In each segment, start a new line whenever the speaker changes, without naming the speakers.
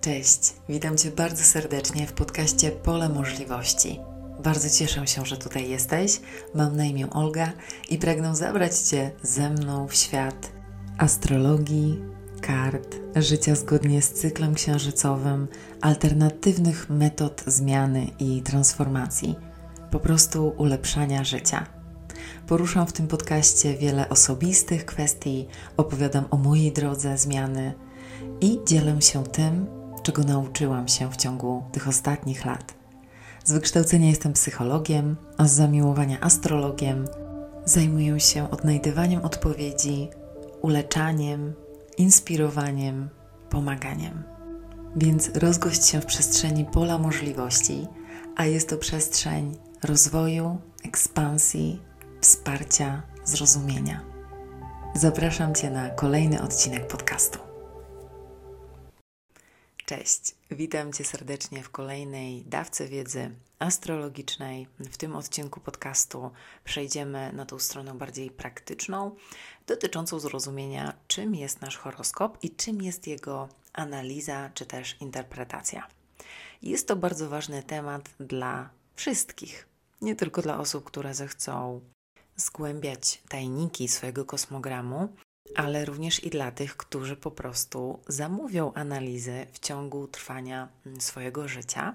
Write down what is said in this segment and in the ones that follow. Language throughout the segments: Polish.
Cześć, witam Cię bardzo serdecznie w podcaście Pole Możliwości. Bardzo cieszę się, że tutaj jesteś. Mam na imię Olga i pragnę zabrać Cię ze mną w świat astrologii, kart, życia zgodnie z cyklem księżycowym, alternatywnych metod zmiany i transformacji, po prostu ulepszania życia. Poruszam w tym podcaście wiele osobistych kwestii, opowiadam o mojej drodze zmiany i dzielę się tym, czego nauczyłam się w ciągu tych ostatnich lat. Z wykształcenia jestem psychologiem, a z zamiłowania astrologiem. Zajmuję się odnajdywaniem odpowiedzi, uleczaniem, inspirowaniem, pomaganiem. Więc rozgość się w przestrzeni pola możliwości, a jest to przestrzeń rozwoju, ekspansji, wsparcia, zrozumienia. Zapraszam Cię na kolejny odcinek podcastu. Cześć, witam Cię serdecznie w kolejnej dawce wiedzy astrologicznej. W tym odcinku podcastu przejdziemy na tą stronę bardziej praktyczną, dotyczącą zrozumienia, czym jest nasz horoskop i czym jest jego analiza czy też interpretacja. Jest to bardzo ważny temat dla wszystkich, nie tylko dla osób, które zechcą zgłębiać tajniki swojego kosmogramu, ale również i dla tych, którzy po prostu zamówią analizy w ciągu trwania mm, swojego życia.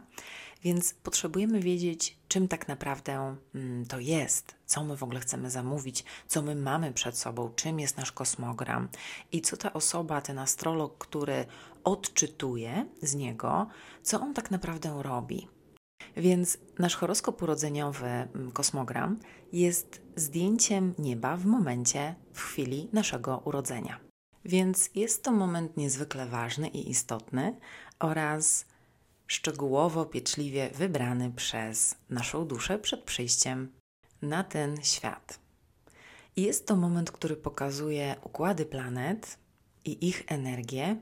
Więc potrzebujemy wiedzieć, czym tak naprawdę mm, to jest, co my w ogóle chcemy zamówić, co my mamy przed sobą, czym jest nasz kosmogram i co ta osoba, ten astrolog, który odczytuje z niego, co on tak naprawdę robi. Więc nasz horoskop urodzeniowy, mm, kosmogram, jest zdjęciem nieba w momencie, w chwili naszego urodzenia. Więc jest to moment niezwykle ważny i istotny oraz szczegółowo, pieczliwie wybrany przez naszą duszę przed przyjściem na ten świat. Jest to moment, który pokazuje układy planet i ich energię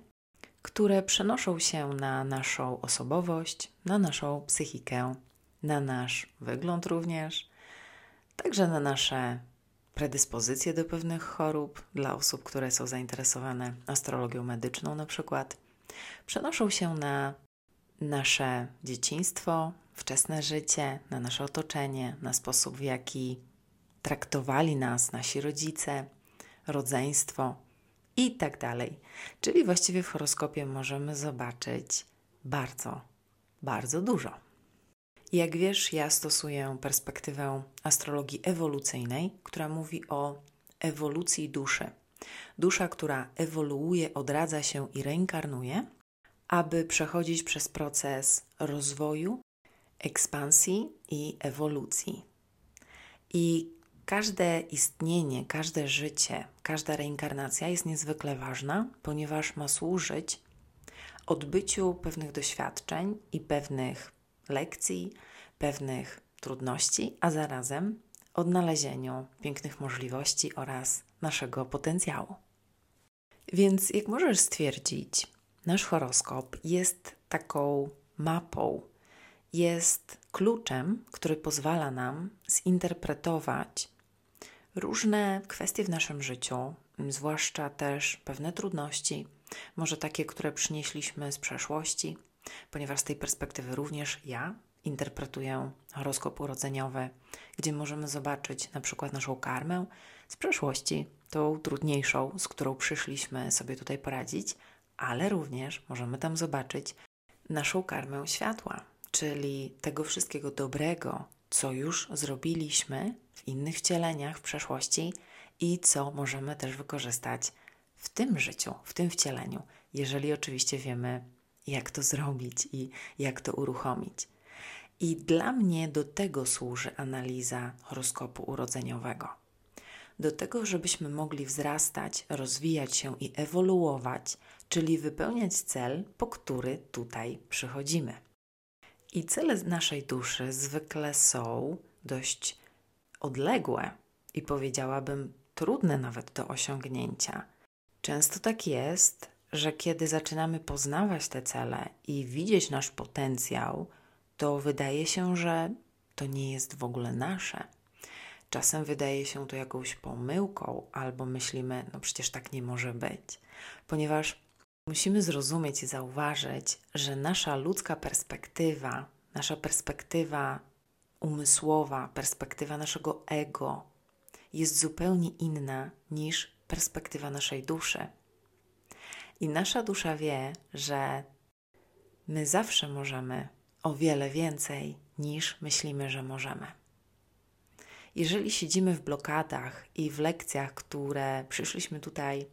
które przenoszą się na naszą osobowość, na naszą psychikę, na nasz wygląd również, także na nasze predyspozycje do pewnych chorób dla osób, które są zainteresowane astrologią medyczną na przykład. Przenoszą się na nasze dzieciństwo, wczesne życie, na nasze otoczenie, na sposób, w jaki traktowali nas nasi rodzice, rodzeństwo, i tak dalej. Czyli właściwie w horoskopie możemy zobaczyć bardzo, bardzo dużo. Jak wiesz, ja stosuję perspektywę astrologii ewolucyjnej, która mówi o ewolucji duszy. Dusza, która ewoluuje, odradza się i reinkarnuje, aby przechodzić przez proces rozwoju, ekspansji i ewolucji. I Każde istnienie, każde życie, każda reinkarnacja jest niezwykle ważna, ponieważ ma służyć odbyciu pewnych doświadczeń i pewnych lekcji, pewnych trudności, a zarazem odnalezieniu pięknych możliwości oraz naszego potencjału. Więc, jak możesz stwierdzić, nasz horoskop jest taką mapą, jest kluczem, który pozwala nam zinterpretować różne kwestie w naszym życiu, zwłaszcza też pewne trudności, może takie, które przynieśliśmy z przeszłości, ponieważ z tej perspektywy również ja interpretuję horoskop urodzeniowy, gdzie możemy zobaczyć na przykład naszą karmę z przeszłości, tą trudniejszą, z którą przyszliśmy sobie tutaj poradzić, ale również możemy tam zobaczyć naszą karmę światła, czyli tego wszystkiego dobrego, co już zrobiliśmy w innych wcieleniach w przeszłości i co możemy też wykorzystać w tym życiu, w tym wcieleniu, jeżeli oczywiście wiemy, jak to zrobić i jak to uruchomić. I dla mnie do tego służy analiza horoskopu urodzeniowego. Do tego, żebyśmy mogli wzrastać, rozwijać się i ewoluować, czyli wypełniać cel, po który tutaj przychodzimy. I cele naszej duszy zwykle są dość odległe i powiedziałabym trudne nawet do osiągnięcia. Często tak jest, że kiedy zaczynamy poznawać te cele i widzieć nasz potencjał, to wydaje się, że to nie jest w ogóle nasze. Czasem wydaje się to jakąś pomyłką, albo myślimy, no przecież tak nie może być, ponieważ Musimy zrozumieć i zauważyć, że nasza ludzka perspektywa, nasza perspektywa umysłowa, perspektywa naszego ego jest zupełnie inna niż perspektywa naszej duszy. I nasza dusza wie, że my zawsze możemy o wiele więcej niż myślimy, że możemy. Jeżeli siedzimy w blokadach i w lekcjach, które przyszliśmy tutaj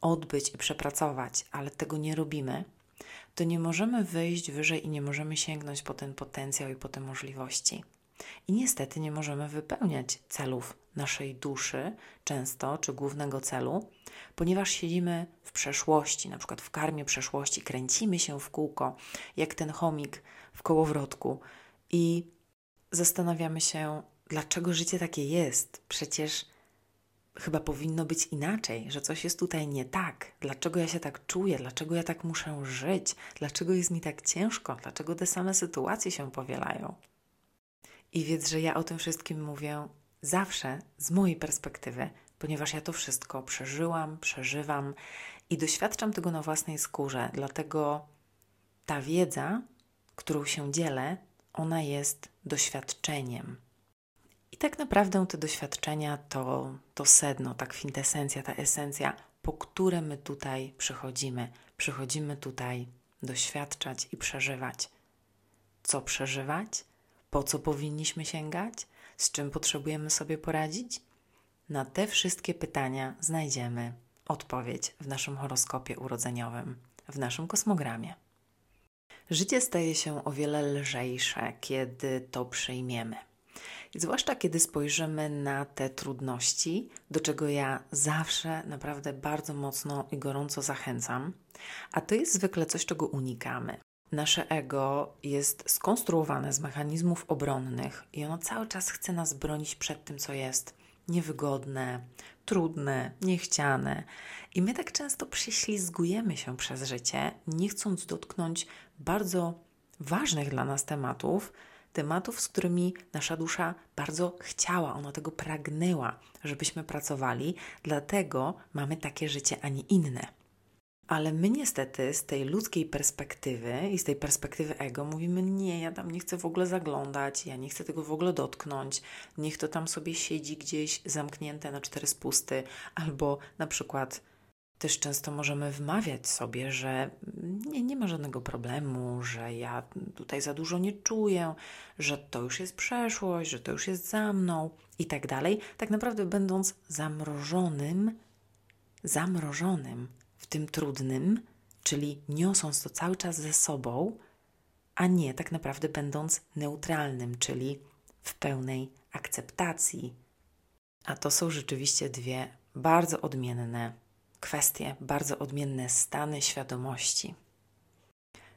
odbyć i przepracować, ale tego nie robimy, to nie możemy wyjść wyżej i nie możemy sięgnąć po ten potencjał i po te możliwości. I niestety nie możemy wypełniać celów naszej duszy, często, czy głównego celu, ponieważ siedzimy w przeszłości, na przykład w karmie przeszłości, kręcimy się w kółko, jak ten chomik w kołowrotku i zastanawiamy się, dlaczego życie takie jest. Przecież chyba powinno być inaczej, że coś jest tutaj nie tak. Dlaczego ja się tak czuję? Dlaczego ja tak muszę żyć? Dlaczego jest mi tak ciężko? Dlaczego te same sytuacje się powielają? I wiedz, że ja o tym wszystkim mówię zawsze z mojej perspektywy, ponieważ ja to wszystko przeżyłam, przeżywam i doświadczam tego na własnej skórze. Dlatego ta wiedza, którą się dzielę, ona jest doświadczeniem. Tak naprawdę te doświadczenia to, to sedno, ta kwintesencja, ta esencja, po które my tutaj przychodzimy. Przychodzimy tutaj doświadczać i przeżywać. Co przeżywać? Po co powinniśmy sięgać? Z czym potrzebujemy sobie poradzić? Na te wszystkie pytania znajdziemy odpowiedź w naszym horoskopie urodzeniowym, w naszym kosmogramie. Życie staje się o wiele lżejsze, kiedy to przyjmiemy. Zwłaszcza kiedy spojrzymy na te trudności, do czego ja zawsze naprawdę bardzo mocno i gorąco zachęcam, a to jest zwykle coś, czego unikamy. Nasze ego jest skonstruowane z mechanizmów obronnych i ono cały czas chce nas bronić przed tym, co jest niewygodne, trudne, niechciane. I my tak często prześlizgujemy się przez życie, nie chcąc dotknąć bardzo ważnych dla nas tematów, tematów, z którymi nasza dusza bardzo chciała, ona tego pragnęła, żebyśmy pracowali, dlatego mamy takie życie, a nie inne. Ale my niestety z tej ludzkiej perspektywy i z tej perspektywy ego mówimy: Nie, ja tam nie chcę w ogóle zaglądać, ja nie chcę tego w ogóle dotknąć, niech to tam sobie siedzi gdzieś zamknięte na cztery spusty, albo na przykład też często możemy wmawiać sobie, że nie, nie ma żadnego problemu, że ja tutaj za dużo nie czuję, że to już jest przeszłość, że to już jest za mną i tak dalej. Tak naprawdę, będąc zamrożonym, zamrożonym w tym trudnym, czyli niosąc to cały czas ze sobą, a nie tak naprawdę będąc neutralnym, czyli w pełnej akceptacji. A to są rzeczywiście dwie bardzo odmienne kwestie, bardzo odmienne stany świadomości.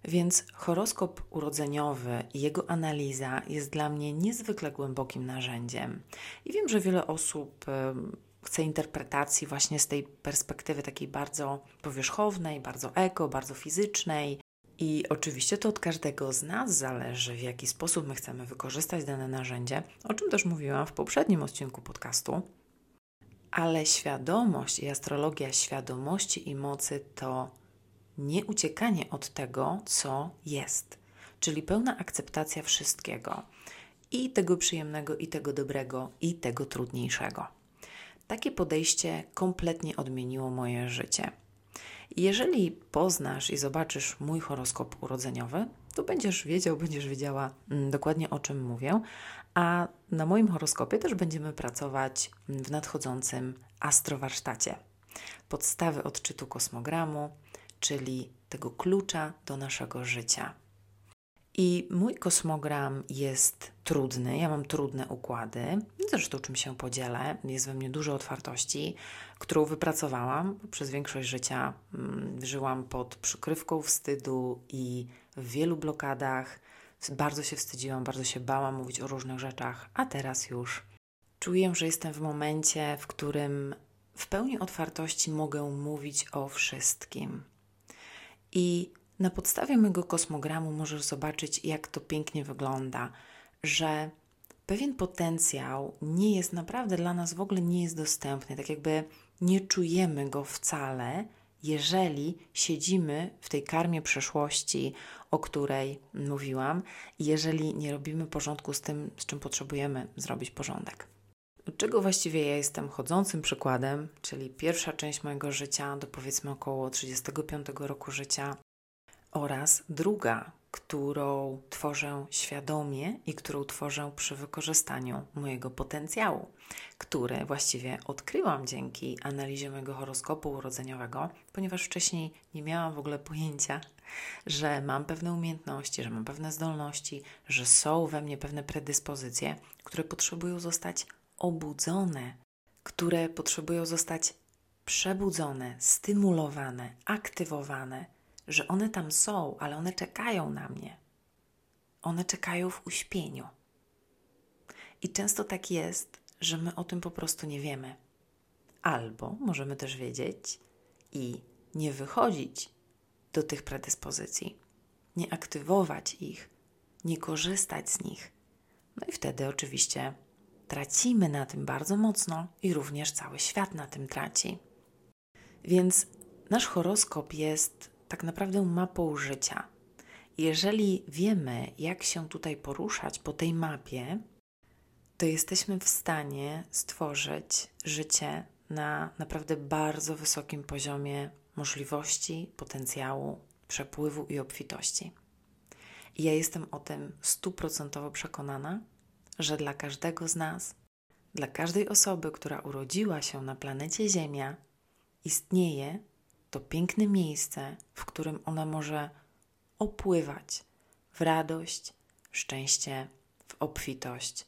Więc horoskop urodzeniowy i jego analiza jest dla mnie niezwykle głębokim narzędziem. I wiem, że wiele osób chce interpretacji właśnie z tej perspektywy takiej bardzo powierzchownej, bardzo eko, bardzo fizycznej. I oczywiście to od każdego z nas zależy, w jaki sposób my chcemy wykorzystać dane narzędzie, o czym też mówiłam w poprzednim odcinku podcastu. Ale świadomość i astrologia świadomości i mocy to nie uciekanie od tego, co jest, czyli pełna akceptacja wszystkiego i tego przyjemnego, i tego dobrego, i tego trudniejszego. Takie podejście kompletnie odmieniło moje życie. Jeżeli poznasz i zobaczysz mój horoskop urodzeniowy, to będziesz wiedział, będziesz wiedziała mm, dokładnie o czym mówię, a na moim horoskopie też będziemy pracować w nadchodzącym astrowarsztacie. Podstawy odczytu kosmogramu, czyli tego klucza do naszego życia. I mój kosmogram jest trudny, ja mam trudne układy, zresztą czym się podzielę. Jest we mnie dużo otwartości, którą wypracowałam. Przez większość życia mm, żyłam pod przykrywką wstydu i w wielu blokadach. Bardzo się wstydziłam, bardzo się bałam mówić o różnych rzeczach, a teraz już czuję, że jestem w momencie, w którym w pełni otwartości mogę mówić o wszystkim. I na podstawie mojego kosmogramu możesz zobaczyć, jak to pięknie wygląda, że pewien potencjał nie jest naprawdę dla nas w ogóle nie jest dostępny, tak jakby nie czujemy go wcale, jeżeli siedzimy w tej karmie przeszłości, o której mówiłam, i jeżeli nie robimy porządku z tym, z czym potrzebujemy zrobić porządek. Czego właściwie ja jestem chodzącym przykładem, czyli pierwsza część mojego życia do powiedzmy około 35 roku życia oraz druga, którą tworzę świadomie i którą tworzę przy wykorzystaniu mojego potencjału, który właściwie odkryłam dzięki analizie mojego horoskopu urodzeniowego, ponieważ wcześniej nie miałam w ogóle pojęcia, że mam pewne umiejętności, że mam pewne zdolności, że są we mnie pewne predyspozycje, które potrzebują zostać obudzone, które potrzebują zostać przebudzone, stymulowane, aktywowane że one tam są, ale one czekają na mnie. One czekają w uśpieniu. I często tak jest, że my o tym po prostu nie wiemy. Albo możemy też wiedzieć i nie wychodzić do tych predyspozycji, nie aktywować ich, nie korzystać z nich. No i wtedy oczywiście tracimy na tym bardzo mocno i również cały świat na tym traci. Więc nasz horoskop jest tak naprawdę mapą życia. Jeżeli wiemy, jak się tutaj poruszać po tej mapie, to jesteśmy w stanie stworzyć życie na naprawdę bardzo wysokim poziomie możliwości, potencjału, przepływu i obfitości. I ja jestem o tym stuprocentowo przekonana, że dla każdego z nas, dla każdej osoby, która urodziła się na planecie Ziemia, istnieje to piękne miejsce, w którym ona może opływać w radość, szczęście, w obfitość.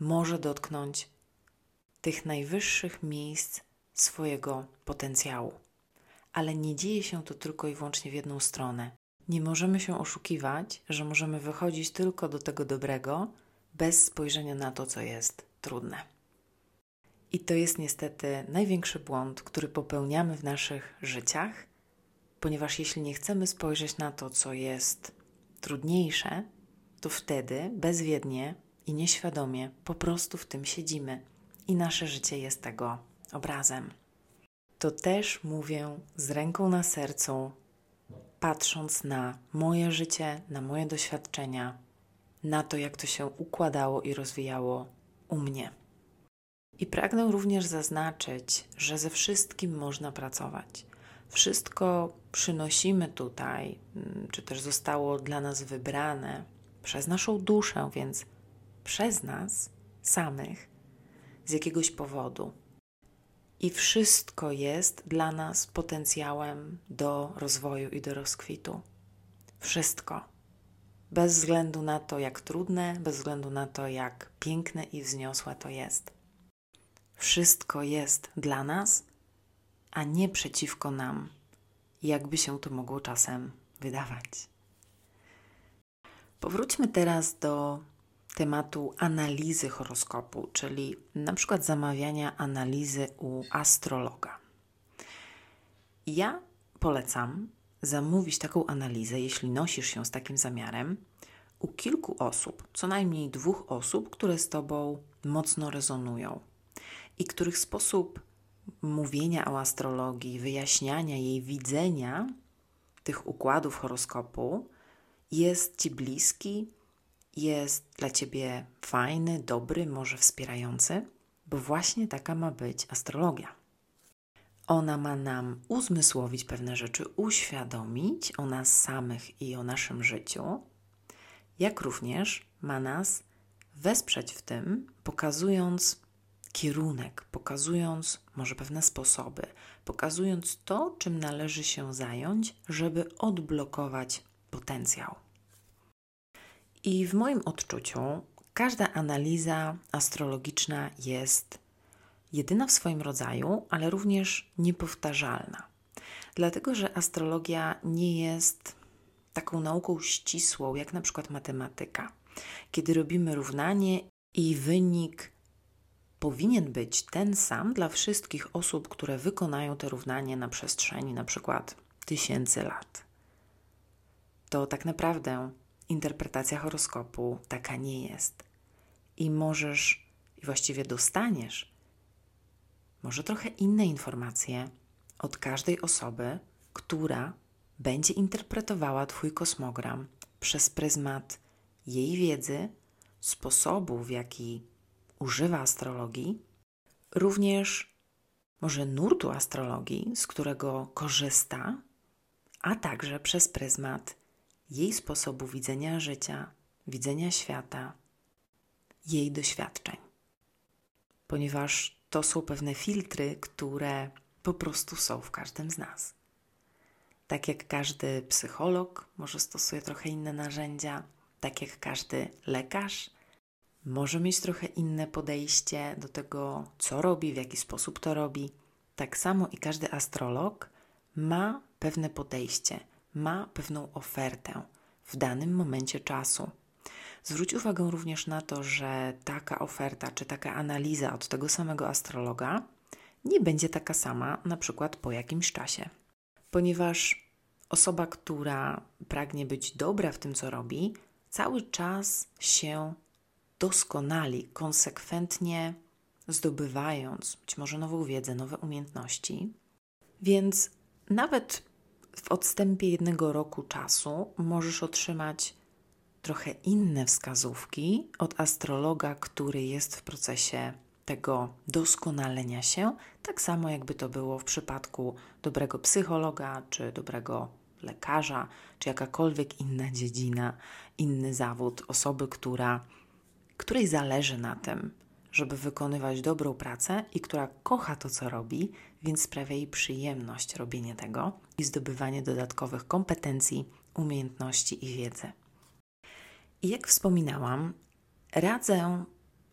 Może dotknąć tych najwyższych miejsc swojego potencjału. Ale nie dzieje się to tylko i wyłącznie w jedną stronę. Nie możemy się oszukiwać, że możemy wychodzić tylko do tego dobrego, bez spojrzenia na to, co jest trudne. I to jest niestety największy błąd, który popełniamy w naszych życiach, ponieważ jeśli nie chcemy spojrzeć na to, co jest trudniejsze, to wtedy bezwiednie i nieświadomie po prostu w tym siedzimy i nasze życie jest tego obrazem. To też mówię z ręką na sercu, patrząc na moje życie, na moje doświadczenia, na to, jak to się układało i rozwijało u mnie. I pragnę również zaznaczyć, że ze wszystkim można pracować. Wszystko przynosimy tutaj, mm, czy też zostało dla nas wybrane przez naszą duszę, więc przez nas samych z jakiegoś powodu. I wszystko jest dla nas potencjałem do rozwoju i do rozkwitu. Wszystko. Bez względu na to, jak trudne, bez względu na to, jak piękne i wzniosłe to jest. Wszystko jest dla nas, a nie przeciwko nam, jakby się to mogło czasem wydawać. Powróćmy teraz do tematu analizy horoskopu, czyli na przykład zamawiania analizy u astrologa. Ja polecam zamówić taką analizę, jeśli nosisz się z takim zamiarem, u kilku osób, co najmniej dwóch osób, które z Tobą mocno rezonują i których sposób mówienia o astrologii, wyjaśniania jej widzenia tych układów horoskopu jest Ci bliski, jest dla Ciebie fajny, dobry, może wspierający, bo właśnie taka ma być astrologia. Ona ma nam uzmysłowić pewne rzeczy, uświadomić o nas samych i o naszym życiu, jak również ma nas wesprzeć w tym, pokazując kierunek, pokazując może pewne sposoby, pokazując to, czym należy się zająć, żeby odblokować potencjał. I w moim odczuciu każda analiza astrologiczna jest jedyna w swoim rodzaju, ale również niepowtarzalna. Dlatego, że astrologia nie jest taką nauką ścisłą, jak na przykład matematyka. Kiedy robimy równanie i wynik powinien być ten sam dla wszystkich osób, które wykonają te równanie na przestrzeni na przykład tysięcy lat. To tak naprawdę interpretacja horoskopu taka nie jest. I możesz, i właściwie dostaniesz, może trochę inne informacje od każdej osoby, która będzie interpretowała Twój kosmogram przez pryzmat jej wiedzy, sposobu, w jaki używa astrologii, również może nurtu astrologii, z którego korzysta, a także przez pryzmat jej sposobu widzenia życia, widzenia świata, jej doświadczeń. Ponieważ to są pewne filtry, które po prostu są w każdym z nas. Tak jak każdy psycholog może stosuje trochę inne narzędzia, tak jak każdy lekarz może mieć trochę inne podejście do tego, co robi, w jaki sposób to robi. Tak samo i każdy astrolog ma pewne podejście, ma pewną ofertę w danym momencie czasu. Zwróć uwagę również na to, że taka oferta czy taka analiza od tego samego astrologa nie będzie taka sama na przykład po jakimś czasie, ponieważ osoba, która pragnie być dobra w tym, co robi, cały czas się doskonali, konsekwentnie zdobywając być może nową wiedzę, nowe umiejętności. Więc nawet w odstępie jednego roku czasu możesz otrzymać trochę inne wskazówki od astrologa, który jest w procesie tego doskonalenia się, tak samo jakby to było w przypadku dobrego psychologa, czy dobrego lekarza, czy jakakolwiek inna dziedzina, inny zawód, osoby, która, której zależy na tym, żeby wykonywać dobrą pracę i która kocha to, co robi, więc sprawia jej przyjemność robienie tego i zdobywanie dodatkowych kompetencji, umiejętności i wiedzy. I jak wspominałam, radzę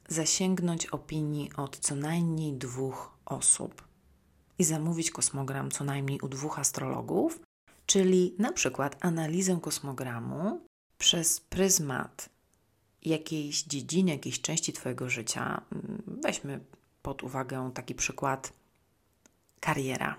zasięgnąć opinii od co najmniej dwóch osób i zamówić kosmogram co najmniej u dwóch astrologów, czyli na przykład analizę kosmogramu przez pryzmat jakiejś dziedziny, jakiejś części Twojego życia. Weźmy pod uwagę taki przykład kariera,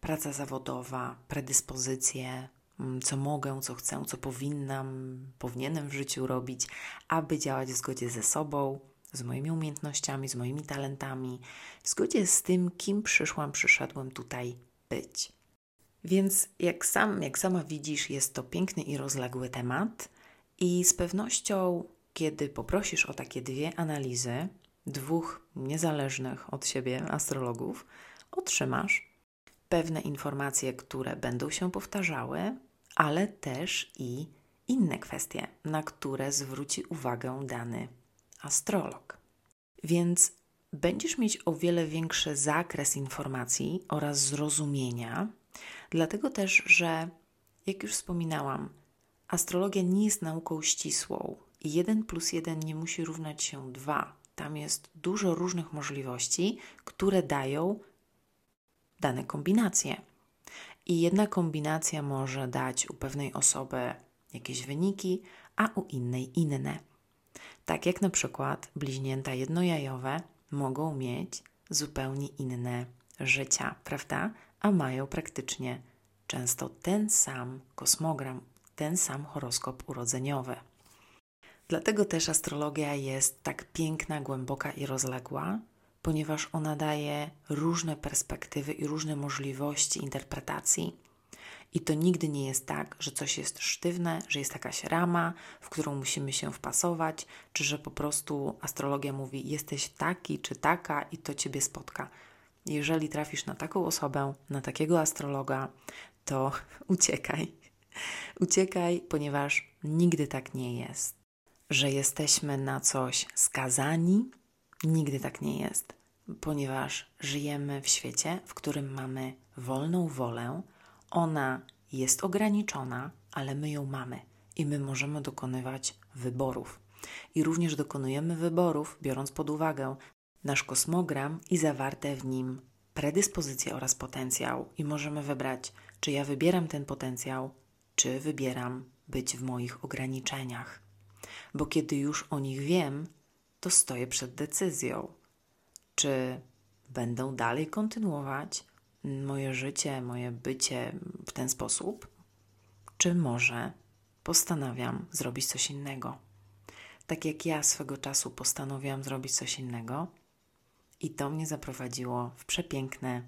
praca zawodowa, predyspozycje, Mm, co mogę, co chcę, co powinnam, powinienem w życiu robić, aby działać w zgodzie ze sobą, z moimi umiejętnościami, z moimi talentami, w zgodzie z tym, kim przyszłam, przyszedłem tutaj być. Więc jak, sam, jak sama widzisz, jest to piękny i rozległy temat, i z pewnością, kiedy poprosisz o takie dwie analizy, dwóch niezależnych od siebie astrologów, otrzymasz pewne informacje, które będą się powtarzały, ale też i inne kwestie, na które zwróci uwagę dany astrolog. Więc będziesz mieć o wiele większy zakres informacji oraz zrozumienia, dlatego też, że, jak już wspominałam, astrologia nie jest nauką ścisłą 1 plus 1 nie musi równać się 2. Tam jest dużo różnych możliwości, które dają dane kombinacje. I jedna kombinacja może dać u pewnej osoby jakieś wyniki, a u innej inne. Tak jak na przykład bliźnięta jednojajowe mogą mieć zupełnie inne życia, prawda? A mają praktycznie często ten sam kosmogram, ten sam horoskop urodzeniowy. Dlatego też astrologia jest tak piękna, głęboka i rozległa, ponieważ ona daje różne perspektywy i różne możliwości interpretacji. I to nigdy nie jest tak, że coś jest sztywne, że jest jakaś rama, w którą musimy się wpasować, czy że po prostu astrologia mówi: jesteś taki czy taka i to ciebie spotka. Jeżeli trafisz na taką osobę, na takiego astrologa, to uciekaj. Uciekaj, ponieważ nigdy tak nie jest, że jesteśmy na coś skazani, Nigdy tak nie jest, ponieważ żyjemy w świecie, w którym mamy wolną wolę. Ona jest ograniczona, ale my ją mamy i my możemy dokonywać wyborów. I również dokonujemy wyborów, biorąc pod uwagę nasz kosmogram i zawarte w nim predyspozycje oraz potencjał, i możemy wybrać, czy ja wybieram ten potencjał, czy wybieram być w moich ograniczeniach. Bo kiedy już o nich wiem, to stoję przed decyzją, czy będę dalej kontynuować moje życie, moje bycie w ten sposób, czy może postanawiam zrobić coś innego. Tak jak ja swego czasu postanowiłam zrobić coś innego, i to mnie zaprowadziło w przepiękne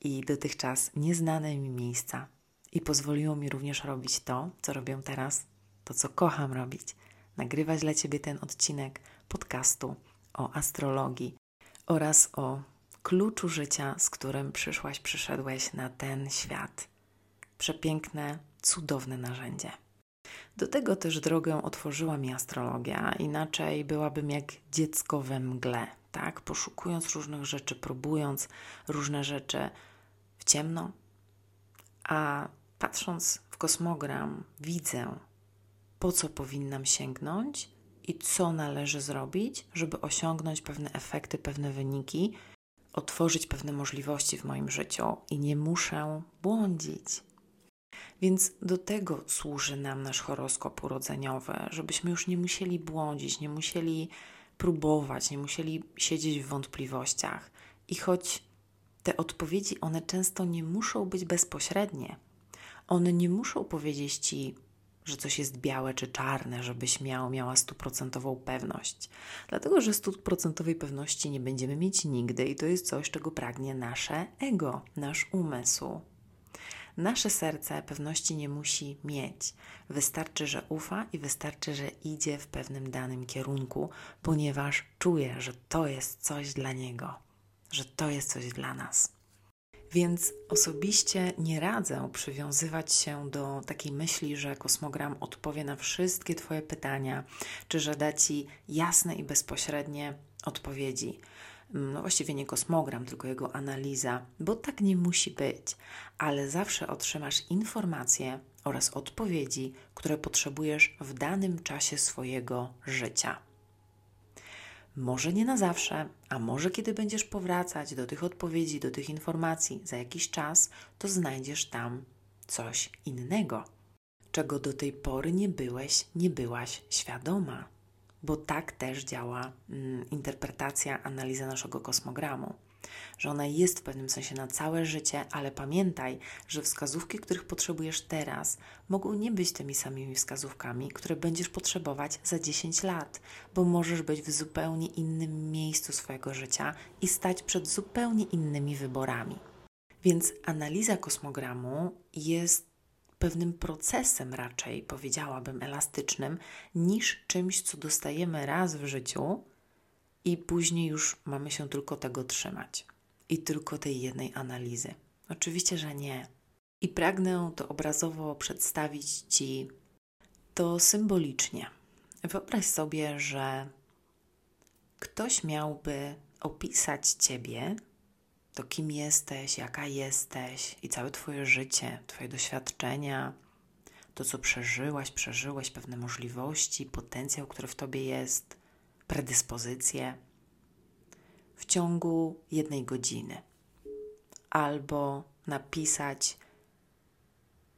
i dotychczas nieznane mi miejsca. I pozwoliło mi również robić to, co robię teraz, to co kocham robić. Nagrywać dla Ciebie ten odcinek podcastu o astrologii oraz o kluczu życia, z którym przyszłaś, przyszedłeś na ten świat. Przepiękne, cudowne narzędzie. Do tego też drogę otworzyła mi astrologia, inaczej byłabym jak dziecko we mgle, tak? Poszukując różnych rzeczy, próbując różne rzeczy w ciemno, a patrząc w kosmogram, widzę, po co powinnam sięgnąć i co należy zrobić, żeby osiągnąć pewne efekty, pewne wyniki, otworzyć pewne możliwości w moim życiu i nie muszę błądzić. Więc do tego służy nam nasz horoskop urodzeniowy, żebyśmy już nie musieli błądzić, nie musieli próbować, nie musieli siedzieć w wątpliwościach. I choć te odpowiedzi, one często nie muszą być bezpośrednie, one nie muszą powiedzieć ci, że coś jest białe czy czarne, żebyś miał, miała stuprocentową pewność. Dlatego, że stuprocentowej pewności nie będziemy mieć nigdy i to jest coś, czego pragnie nasze ego, nasz umysł. Nasze serce pewności nie musi mieć. Wystarczy, że ufa i wystarczy, że idzie w pewnym danym kierunku, ponieważ czuje, że to jest coś dla niego, że to jest coś dla nas. Więc osobiście nie radzę przywiązywać się do takiej myśli, że kosmogram odpowie na wszystkie Twoje pytania, czy że da Ci jasne i bezpośrednie odpowiedzi. No właściwie nie kosmogram, tylko jego analiza, bo tak nie musi być, ale zawsze otrzymasz informacje oraz odpowiedzi, które potrzebujesz w danym czasie swojego życia. Może nie na zawsze, a może kiedy będziesz powracać do tych odpowiedzi, do tych informacji za jakiś czas, to znajdziesz tam coś innego, czego do tej pory nie byłeś, nie byłaś świadoma. Bo tak też działa mm, interpretacja, analiza naszego kosmogramu że ona jest w pewnym sensie na całe życie, ale pamiętaj, że wskazówki, których potrzebujesz teraz, mogą nie być tymi samymi wskazówkami, które będziesz potrzebować za 10 lat, bo możesz być w zupełnie innym miejscu swojego życia i stać przed zupełnie innymi wyborami. Więc analiza kosmogramu jest pewnym procesem raczej, powiedziałabym, elastycznym, niż czymś, co dostajemy raz w życiu i później już mamy się tylko tego trzymać i tylko tej jednej analizy. Oczywiście, że nie. I pragnę to obrazowo przedstawić Ci to symbolicznie. Wyobraź sobie, że ktoś miałby opisać Ciebie, to kim jesteś, jaka jesteś i całe Twoje życie, Twoje doświadczenia, to co przeżyłaś, przeżyłeś, pewne możliwości, potencjał, który w Tobie jest, predyspozycje w ciągu jednej godziny, albo napisać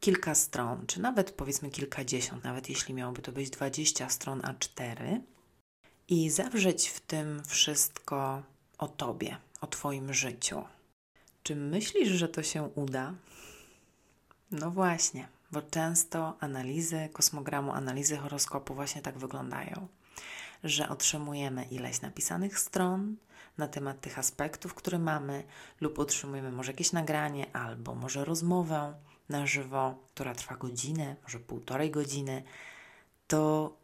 kilka stron, czy nawet powiedzmy kilkadziesiąt, nawet jeśli miałoby to być 20 stron A4, i zawrzeć w tym wszystko o Tobie, o Twoim życiu. Czy myślisz, że to się uda? No właśnie, bo często analizy kosmogramu, analizy horoskopu właśnie tak wyglądają, że otrzymujemy ileś napisanych stron, na temat tych aspektów, które mamy, lub otrzymujemy może jakieś nagranie, albo może rozmowę na żywo, która trwa godzinę, może półtorej godziny, to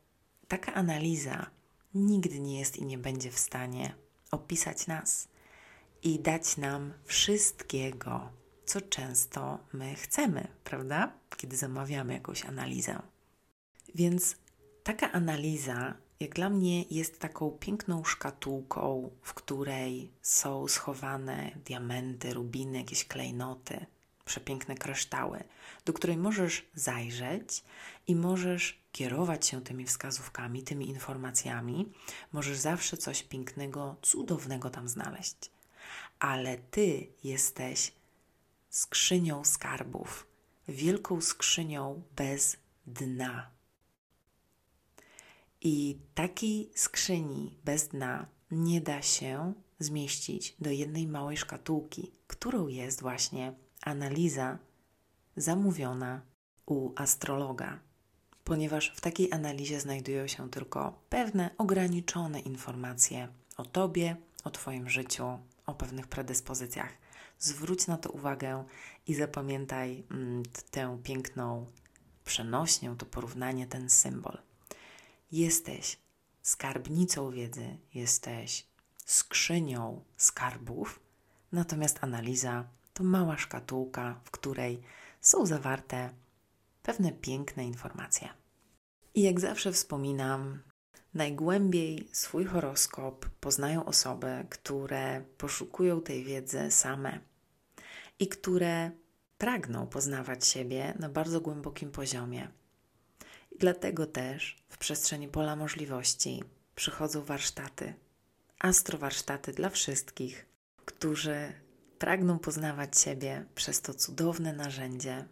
taka analiza nigdy nie jest i nie będzie w stanie opisać nas i dać nam wszystkiego, co często my chcemy, prawda? Kiedy zamawiamy jakąś analizę. Więc taka analiza jak dla mnie jest taką piękną szkatułką, w której są schowane diamenty, rubiny, jakieś klejnoty, przepiękne kryształy, do której możesz zajrzeć i możesz kierować się tymi wskazówkami, tymi informacjami. Możesz zawsze coś pięknego, cudownego tam znaleźć. Ale ty jesteś skrzynią skarbów, wielką skrzynią bez dna i takiej skrzyni bez dna nie da się zmieścić do jednej małej szkatułki, którą jest właśnie analiza zamówiona u astrologa, ponieważ w takiej analizie znajdują się tylko pewne ograniczone informacje o Tobie, o Twoim życiu, o pewnych predyspozycjach. zwróć na to uwagę i zapamiętaj mm, tę piękną przenośnią, to porównanie, ten symbol. Jesteś skarbnicą wiedzy, jesteś skrzynią skarbów, natomiast analiza to mała szkatułka, w której są zawarte pewne piękne informacje. I jak zawsze wspominam, najgłębiej swój horoskop poznają osoby, które poszukują tej wiedzy same i które pragną poznawać siebie na bardzo głębokim poziomie. I dlatego też w przestrzeni pola możliwości przychodzą warsztaty, astrowarsztaty dla wszystkich, którzy pragną poznawać siebie przez to cudowne narzędzie.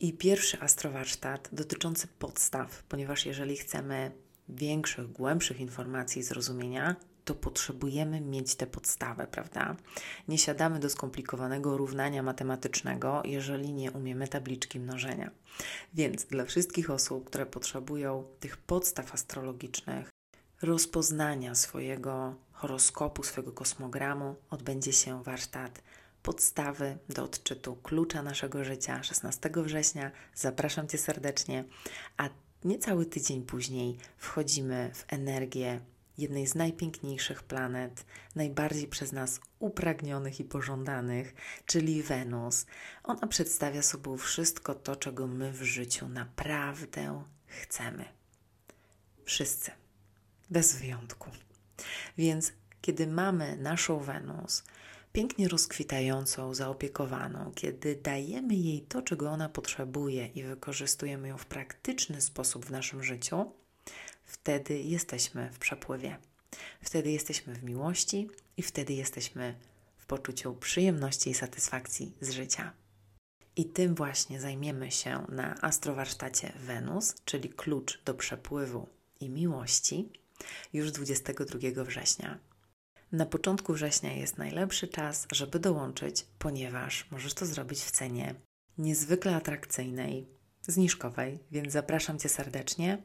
I pierwszy astrowarsztat dotyczący podstaw, ponieważ jeżeli chcemy większych, głębszych informacji i zrozumienia, to potrzebujemy mieć tę podstawę, prawda? Nie siadamy do skomplikowanego równania matematycznego, jeżeli nie umiemy tabliczki mnożenia. Więc dla wszystkich osób, które potrzebują tych podstaw astrologicznych, rozpoznania swojego horoskopu, swojego kosmogramu, odbędzie się warsztat podstawy do odczytu klucza naszego życia 16 września. Zapraszam Cię serdecznie, a niecały tydzień później wchodzimy w energię jednej z najpiękniejszych planet, najbardziej przez nas upragnionych i pożądanych, czyli Wenus. Ona przedstawia sobą wszystko to, czego my w życiu naprawdę chcemy. Wszyscy, bez wyjątku. Więc kiedy mamy naszą Wenus, pięknie rozkwitającą, zaopiekowaną, kiedy dajemy jej to, czego ona potrzebuje i wykorzystujemy ją w praktyczny sposób w naszym życiu, wtedy jesteśmy w przepływie. Wtedy jesteśmy w miłości i wtedy jesteśmy w poczuciu przyjemności i satysfakcji z życia. I tym właśnie zajmiemy się na astrowarsztacie Wenus, czyli klucz do przepływu i miłości, już 22 września. Na początku września jest najlepszy czas, żeby dołączyć, ponieważ możesz to zrobić w cenie niezwykle atrakcyjnej, zniżkowej, więc zapraszam Cię serdecznie.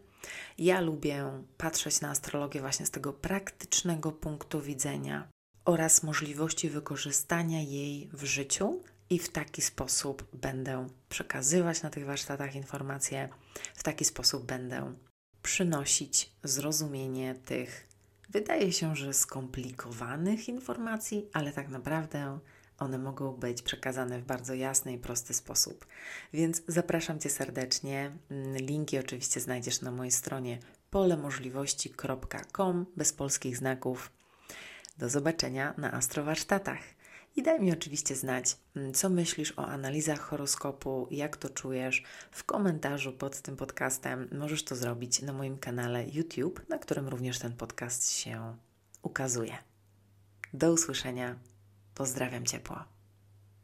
Ja lubię patrzeć na astrologię właśnie z tego praktycznego punktu widzenia oraz możliwości wykorzystania jej w życiu i w taki sposób będę przekazywać na tych warsztatach informacje, w taki sposób będę przynosić zrozumienie tych, wydaje się, że skomplikowanych informacji, ale tak naprawdę one mogą być przekazane w bardzo jasny i prosty sposób. Więc zapraszam Cię serdecznie. Linki oczywiście znajdziesz na mojej stronie polemożliwości.com bez polskich znaków. Do zobaczenia na astrowarsztatach. I daj mi oczywiście znać, co myślisz o analizach horoskopu, jak to czujesz w komentarzu pod tym podcastem. Możesz to zrobić na moim kanale YouTube, na którym również ten podcast się ukazuje. Do usłyszenia Pozdrawiam ciepło.